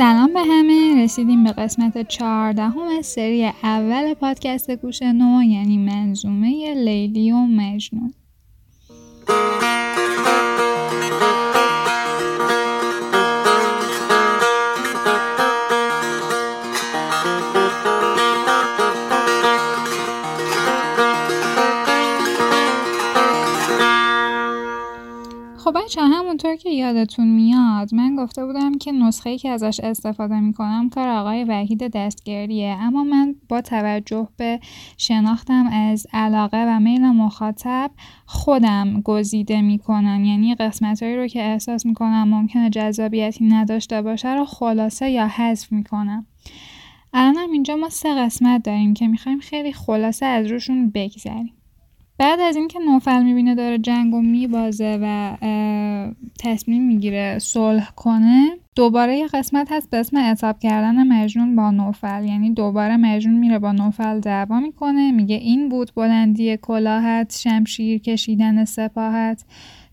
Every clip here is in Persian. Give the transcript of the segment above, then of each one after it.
سلام به همه رسیدیم به قسمت چهاردهم از سری اول پادکست گوش نو یعنی منظومه لیلی و مجنون. که یادتون میاد من گفته بودم که نسخه که ازش استفاده می‌کنم کار آقای وحید دستگریه. اما من با توجه به شناختم از علاقه و میل مخاطب خودم گزیده می‌کنم. یعنی قسمت هایی رو که احساس می‌کنم ممکنه جذابیتی نداشته باشه رو خلاصه یا حذف می‌کنم. الان اینجا ما سه قسمت داریم که می‌خوایم خیلی خلاصه از روشون بگذریم. بعد از اینکه نوفل می‌بینه داره جنگ و میبازه و تصمیم می‌گیره صلح کنه دوباره یه قسمت هست به اسم اعتاب کردن مجنون با نوفل. یعنی دوباره مجنون میره با نوفل دعوا می‌کنه میگه این بود بلندی کلاهت شمشیر کشیدن سپاهت.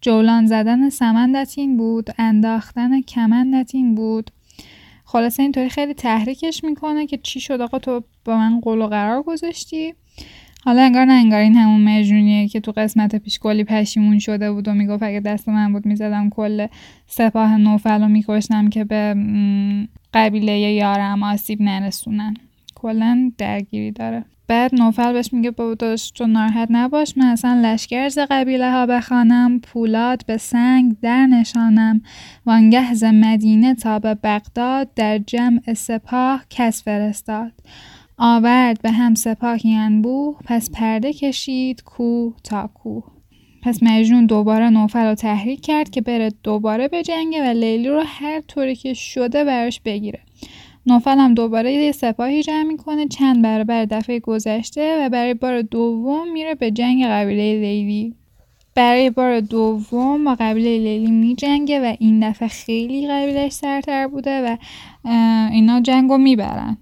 جولان زدن سمندت این بود انداختن کمندت این بود. خلاصه اینطوری خیلی تحریکش می‌کنه که چی شد آقا تو با من قول و قرار گذاشتی؟ حالا انگار نه انگار این همون مجنونیه که تو قسمت پیش کلی پشیمون شده بود و می‌گفت اگه دست من بود می‌زدم کل سپاه نوفل رو میکشتم که به قبیله یارم آسیب نرسونن. کلا درگیری داره. بعد نوفل بهش میگه بابا داشت تو ناراحت نباش من اصلا لشکر ز قبیله ها بخوانم پولاد به سنگ در نشانم. وانگه ز مدینه تا به بغداد در جمع سپاه کس فرستاد. آورد به هم سپاهی انبوه پس پرده کشید کوه تا کوه. پس مجنون دوباره نوفل رو تحریک کرد که بره دوباره به جنگه و لیلی رو هر طوری که شده براش بگیره. نوفل هم دوباره یه سپاهی جمع می‌کنه چند برابر دفعه گذشته و برای بار دوم میره به جنگ قبیله لیلی. برای بار دوم با قبیله لیلی می جنگه و این دفعه خیلی قبیلش سرتر بوده و اینا جنگ رو می‌برن.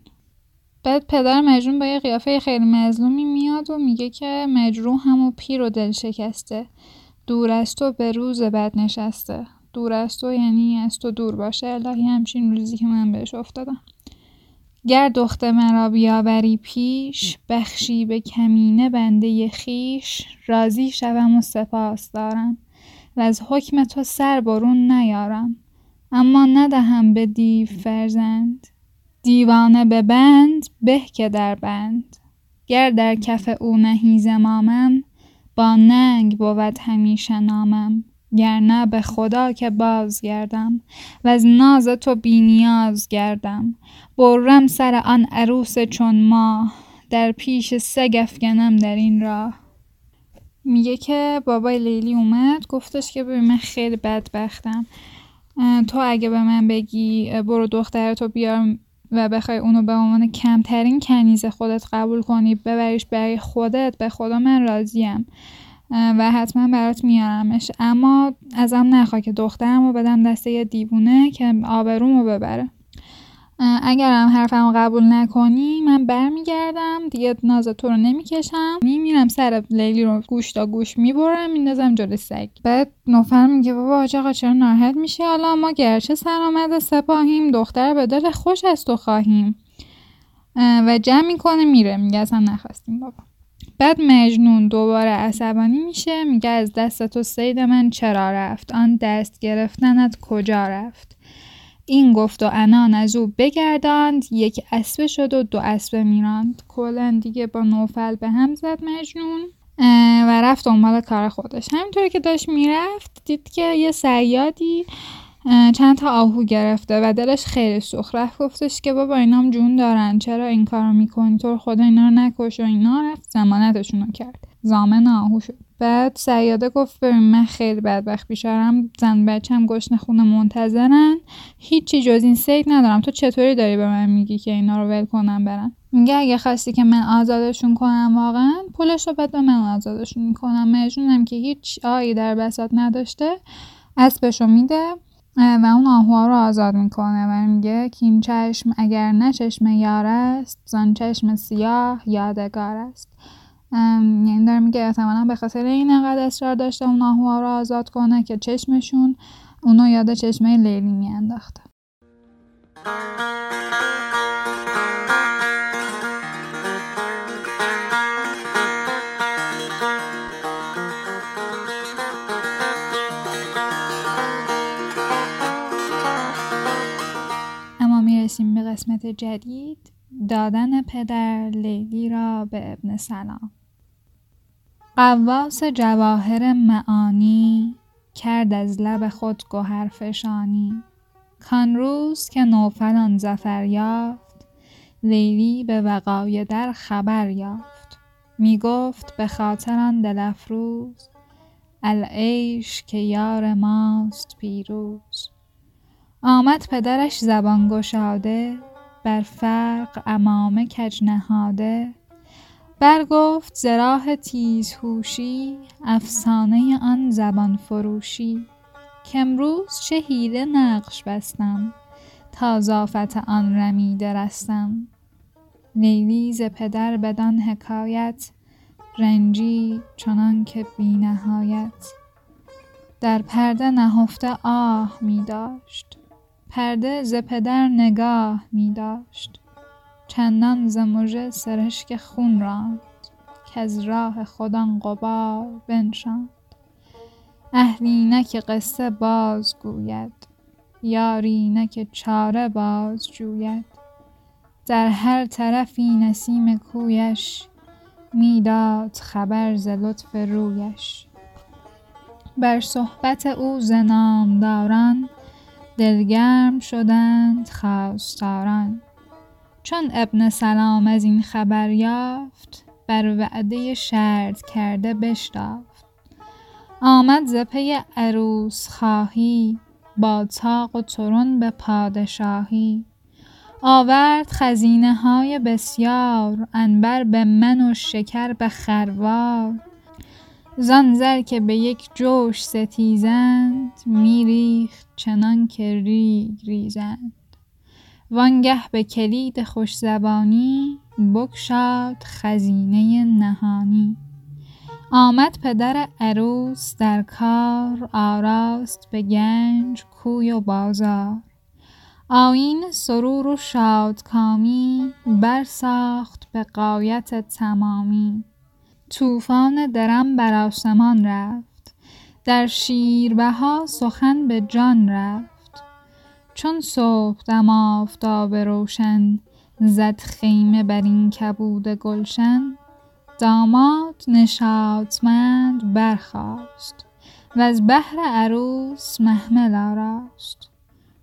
بعد پدر مجنون با یه قیافه خیلی مظلومی میاد و میگه که مجروح هم و پیر و دل شکسته. دور از تو به روز بد نشسته. دور از تو یعنی از تو دور باشه. الهی همچین روزی که من بهش افتادم. گر دخت مرا بیاوری پیش بخشی به کمینه بنده خیش راضی شوم و سپاس دارم. و از حکم تو سر برون نیارم. اما ندهم به دیو فرزند. دیوانه به بند به که در بند. گر در کف او نهی زمامم با ننگ بود همیشه نامم. گر نه به خدا که بازگردم و از ناز تو بینیاز گردم. برم سر آن عروس چون ما در پیش سگ افکنم در این راه. میگه که بابای لیلی اومد گفتش که ببین من خیلی بدبختم. تو اگه به من بگی برو دخترتو بیار و بخوای اونو به عنوان کمترین کنیز خودت قبول کنی ببریش برای خودت به خدا من راضیم. و حتما برات میارمش. اما ازم نخوا که دخترم رو بدم دسته یه دیوونه که آبرومو ببره. اگرم حرفمو قبول نکنی من برمیگردم. دیگه ناز تو رو نمی‌کشم. میرم سر لیلی رو گوش تا گوش می‌برم میندازم جلوی سگ. بعد نوفر میگه بابا آج آقا چرا ناراحت میشه حالا ما گرچه سرآمد سپاهیم دختر به دل خوش از تو خواهیم. و جمع می‌کنه میره. میگه اصلا نخواستیم بابا. بعد مجنون دوباره عصبانی میشه. میگه از دست تو سید من چرا رفت؟ آن دست گرفتنت کجا رفت؟ این گفت و انان از او بگرداند یک اسبه شد و دو اسبه میراند. کلا دیگه با نوفل به هم زد مجنون و رفت دنبال کار خودش. همینطوری که داشت می‌رفت دید که یه سیادی چند تا آهو گرفته و دلش خیلی سوخ رفت گفتش که بابا اینام جون دارن چرا این کارو می‌کنی؟ تو خدا اینا رو نکش و اینا. رفت زمانتشون رو کرد. زامن آهو شد. بعد سیاده گفت ببین من خیلی بدبخت بیشارم زن بچم گشن خونه منتظرن. هیچی جز این سید ندارم. تو چطوری داری به من میگی که اینا رو ول کنم برن؟ میگه اگه خواستی که من آزادشون کنم واقعا پولش رو بعد به من آزادشون می‌کنم مجنونم که هیچ آیی در بساط نداشته. اسبشو میده و اون آهوها رو آزاد می‌کنه و میگه که این چشم اگر نه چشم یار است زان چشم سیاه یادگار است. یعنی داره میگه احتمالا به خاطر این انقدر اصرار داشته اون آهوها رو آزاد کنه که چشمشون اونو یاد چشمه لیلی میانداخته. اما می‌رسیم به قسمت جدید دادن پدر لیلی را به ابن سلام. قواس جواهر معانی کرد از لب خود گوهر فشانی. کان روز که نوفلان زفر یافت لیلی به وقای در خبر یافت. می گفت به خاطر آن دل افروز العیش که یار ماست پیروز. آمد پدرش زبان گشاده بر فرق امامه کج نهاده. برگفت ز راه تیزهوشی افسانه آن زبان فروشی. کامروز چه حیله نقش بستم تا ز آفت آن رمیده رستم. لیلی ز پدر بدان حکایت رنجید چنانکه بی نهایت. در پرده نهفته آه می داشت پرده ز پدر نگاه می داشت. چندان ز مژه سرشک خون راند کز راه خود آن غبار بنشاند. اهل اینک قصه باز گوید یار اینک چاره باز جوید. در هر طرفی نسیم کویش می داد خبر ز لطف رویش. بر صحبت او ز نامداران دلگرم شدند خواستاران. چون ابن سلام از این خبر یافت بر وعده شرط کرده بشتافت. آمد ز عروس خواهی با طاق و طرن به پادشاهی. آورد خزینه های بسیار عنبر به من و شکر به خروار. زان زر که به یک جوش ستیزند می ریخت چنانکه ریگ ریزند. وانگه به کلید خوش زبانی خزینه نهانی. آمد پدر عروس در کار آراست به گنج کوی و بازار. آیین سرور و شادکامی برساخت به غایت تمامی. طوفان درم بر آسمان رفت. در شیربها سخن به جان رفت. چون صبحدم آفتاب روشن زد خیمه بر این کبود گلشن داماد نشاطمند برخاست وز بهر عروس محمل آراست.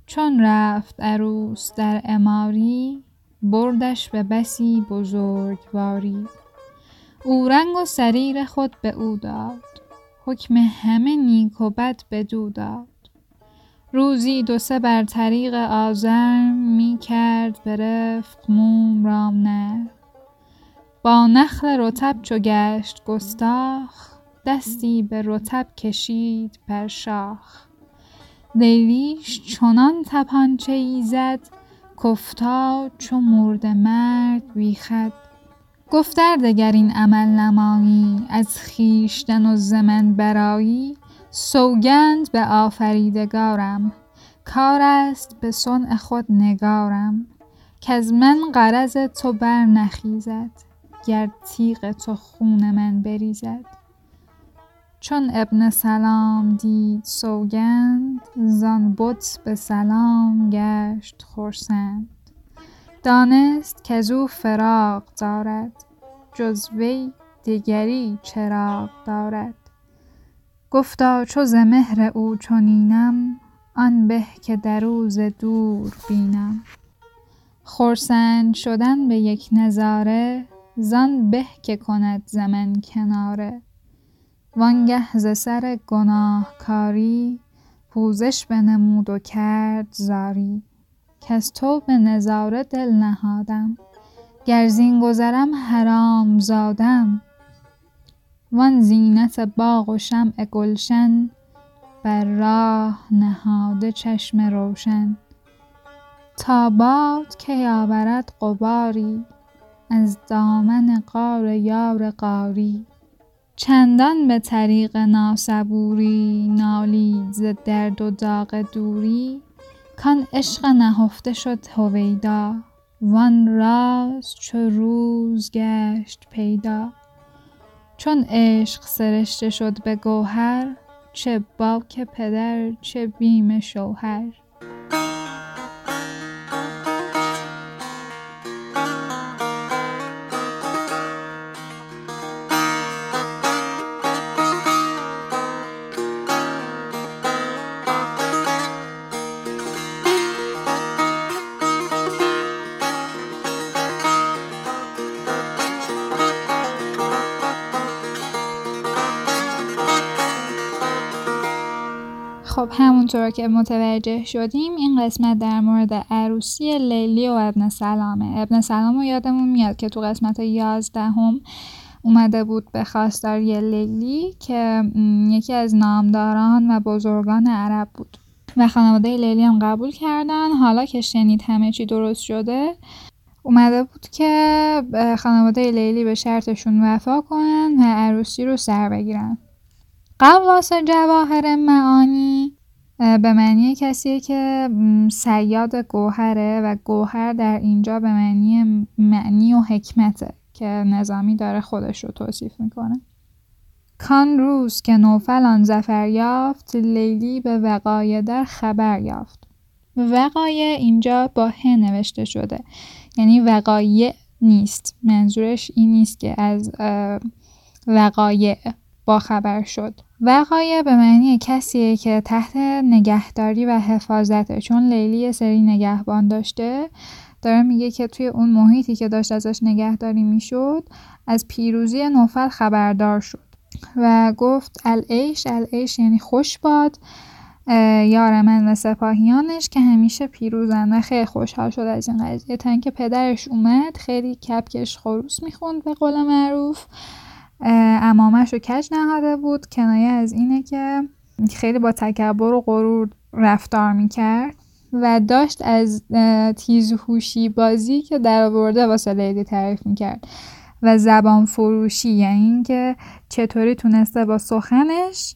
چون رفت عروس در عماری بردش به بسی بزرگواری. اورنگ و سریر خود به او داد حکم همه نیک و بد بدو داد. روزی دو سه بر طریق آزرم می کرد به رفق موم رام نرم با نخل رطب چو گشت گستاخ دستی به رطب کشید بر شاخ. لیلیش چنان طپانچه ای زد کافتاد چو مرده مرد بی خود گفت دگر این عمل نمایی از خویشتن و ز من برآیی سوگند به آفریدگارم. کار است به صنع خود نگارم. کز من غرض تو بر نخیزد گر تیغ تو خون من بریزد. چون ابن سلام دید سوگند زان بت به سلام گشت خرسند. دانست کزو فراق دارد جز وی دگری چراغ دارد. گفتا چو ز مهر او چنینم آن به که درو ز دور بینم. خرسند شدن به یک نظاره زان به که کند ز من کناره. وانگه ز سر گناهکاری پوزش بنمود و کرد زاری. کز تو به نظاره دل نهادم گر زین گذرم حرام زادم. وان زینت باغ و شمع گلشن بر راه نهاده چشم روشن. تا باد کی آورد غباری از دامن غار یار غاری. چندان به طریق ناصبوری نالید ز درد و داغ دوری کان عشق نهفته شد هویدا. وان راز چو روز گشت پیدا. چون عشق سرشته شد به گوهر چه باک پدر چه بیم شوهر. همونطور که متوجه شدیم این قسمت در مورد عروسی لیلی و ابن سلامه. ابن سلام رو یادمون میاد که تو قسمت یازدهم اومده بود به خواستاری لیلی که یکی از نامداران و بزرگان عرب بود. و خانواده لیلی هم قبول کردن. حالا که شنید همه چی درست شده اومده بود که خانواده لیلی به شرطشون وفا کنن و عروسی رو سر بگیرن. قواس جواهر معانی به معنی کسیه که سیاد گوهره و گوهر در اینجا به معنی معنی و حکمته که نظامی داره خودش رو توصیف می‌کنه. کان روز که نوفل آن زفر یافت لیلی به وقایع در خبر یافت. وقایع اینجا با ه نوشته شده. یعنی وقایع نیست. منظورش این نیست که از وقایع با خبر شد. وقایع به معنی کسیه که تحت نگهداری و حفاظته چون لیلی یه سری نگهبان داشته داره میگه که توی اون محیطی که داشت ازش نگهداری می‌شد از پیروزی نوفل خبردار شد. و گفت العیش العیش یعنی خوش باد یار من و سپاهیانش که همیشه پیروزن و خیلی خوشحال شد از این قضیه. تا اینکه پدرش اومد خیلی کپکش خروس می‌خوند به قول معروف. امامش رو کج نهاده بود. کنایه از اینه که خیلی با تکبر و غرور رفتار می‌کرد و داشت از تیزهوشی بازی که در آورده واسه لیلی تعریف می‌کرد. و زبان فروشی یعنی اینکه چطوری تونسته با سخنش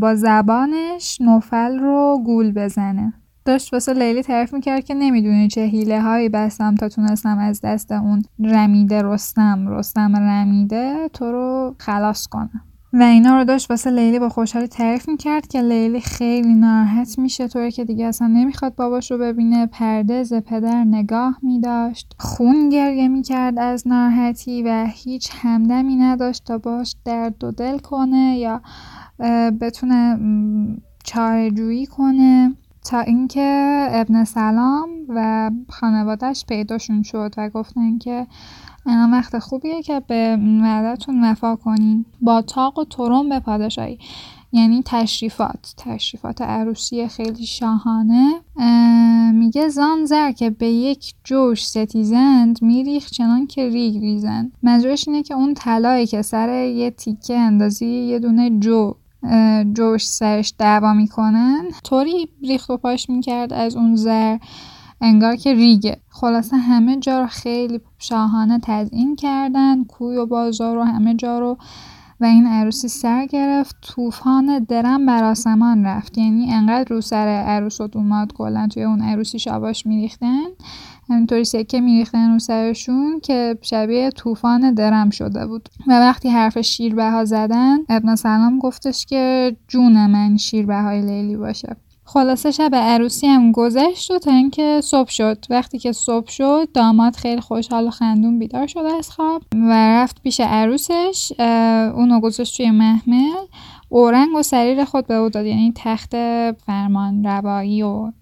با زبانش نوفل رو گول بزنه. داشت واسه لیلی تعریف می‌کرد که نمی‌دونی چه حیله هایی بستم تا تونستم از دست اون رمیده رستم رستم رمیده تو رو خلاص کنم. و اینا رو داشت واسه لیلی با خوشحالی تعریف می‌کرد که لیلی خیلی ناراحت میشه طوری که دیگه اصلا نمی‌خواد باباش رو ببینه. پرده ز پدر نگاه میداشت خون گریه می‌کرد از ناراحتی و هیچ همدمی نداشت تا باش درد و دل کنه یا بتونه چارجویی کنه. تا اینکه ابن سلام و خانوادهش پیداشون شد و گفتن که الان وقت خوبیه که به وعدتون وفا کنین. با تاق و ترم به پادشاهی. یعنی تشریفات. تشریفات عروسی خیلی شاهانه. میگه زان زر که به یک جوش ستیزند میریخ چنان که ریگ ریزند. منظورش اینه که اون طلایی که سر یه تیکه اندازی یه دونه جو جوش سرش دعوا می‌کنن. طوری ریخت و پاش می‌کرد از اون زر انگار که ریگه. خلاصه همه جا رو خیلی شاهانه تزیین کردن. کوی و بازار رو همه جا رو و این عروسی سر گرفت. طوفان درم بر آسمان رفت. یعنی انقدر رو سر عروس و دوماد کلا توی اون عروسی شاباش میریختن. همینطوری سکه میریختن رو سرشون که شبیه طوفان درم شده بود. و وقتی حرف شیربها زدن ابن سلام گفتش که جون من شیربهای لیلی باشه. خلاصه شب عروسی هم گذشت و تا اینکه صبح شد. وقتی که صبح شد داماد خیلی خوشحال و خندون بیدار شده از خواب و رفت پیش عروسش. اونو گذاشت توی محمل. اورنگ و سریر خود به او داد یعنی تخت فرمان روایی و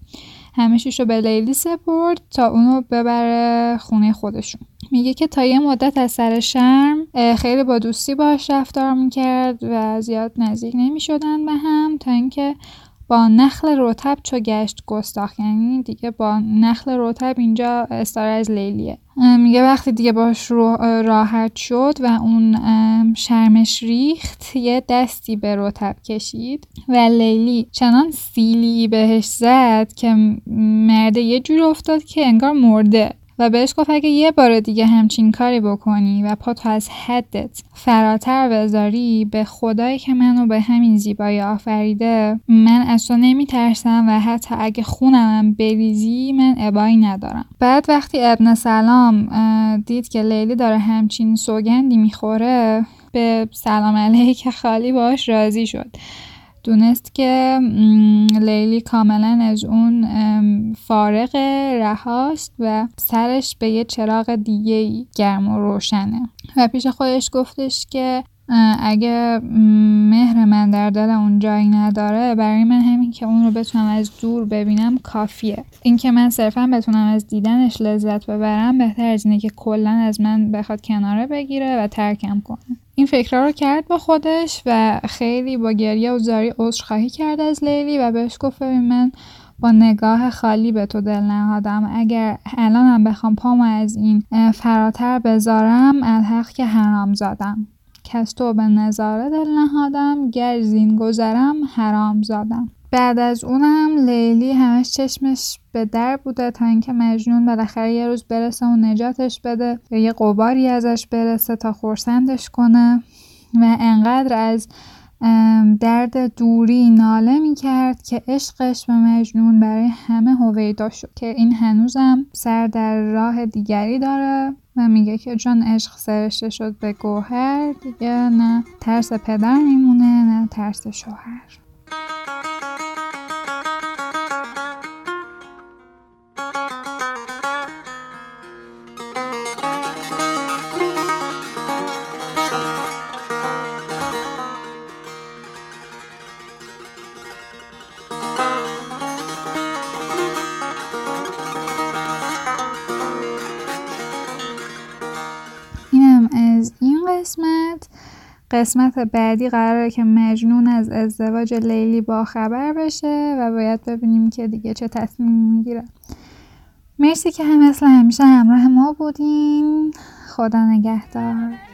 همه رو به لیلی سپرد تا اونو ببره خونه خودشون. میگه که تا یه مدت از سر شرم خیلی با دوستی باش رفتار می‌کرد و زیاد نزدیک نمی‌شدن به هم تا اینکه با نخل رتب چو گشت گستاخ یعنی دیگه با نخل رتب اینجا استاره از لیلیه. میگه وقتی دیگه باش راحت شد و اون شرمش ریخت یه دستی به رتب کشید و لیلی چنان سیلی بهش زد که مرده یه جور افتاد که انگار مرده. و بهش گفت اگه یه بار دیگه همچین کاری بکنی و پاتو از حدت فراتر بذاری به خدایی که منو به همین زیبایی آفریده من از تو نمیترسم و حتی اگه خونمم بریزی من ابایی ندارم. بعد وقتی ابن سلام دید که لیلی داره همچین سوگندی می‌خوره به سلام علیک خالی باش راضی شد. دونست که لیلی کاملا از اون فارغ رهاست و سرش به یه چراغ دیگه گرم و روشنه. و پیش خودش گفتش که اگه مهر من در دل اون جایی نداره برای من همین که اون رو بتونم از دور ببینم کافیه. اینکه من صرفا بتونم از دیدنش لذت ببرم بهتر از اینه که کلا از من بخواد کناره بگیره و ترکم کنه. این فکرها رو کرد با خودش و خیلی با گریه و زاری عذرخواهی کرد از لیلی و بهش گفت ببین من با نگاه خالی به تو دل نهادم. اگر الانم بخوام پامو از این فراتر بذارم الحق که حرام زادم کس تو به نظاره دل نهادم گر زین گذرم حرام زادم. بعد از اونم لیلی همش چشمش به در بوده تا اینکه مجنون بالاخره یه روز برسه و نجاتش بده یا یه قباری ازش برسه تا خورسندش کنه. و انقدر از درد دوری ناله می کرد که عشقش به مجنون برای همه هویدا شد که این هنوزم سر در راه دیگری داره و میگه که چون عشق سرشته شد به گوهر دیگه نه ترس پدر میمونه نه ترس شوهر. قسمت. قسمت بعدی قراره که مجنون از ازدواج لیلی با خبر بشه و باید ببینیم که دیگه چه تصمیم می‌گیره. مرسی که هم مثل همیشه همراه ما بودین. خدا نگهدار.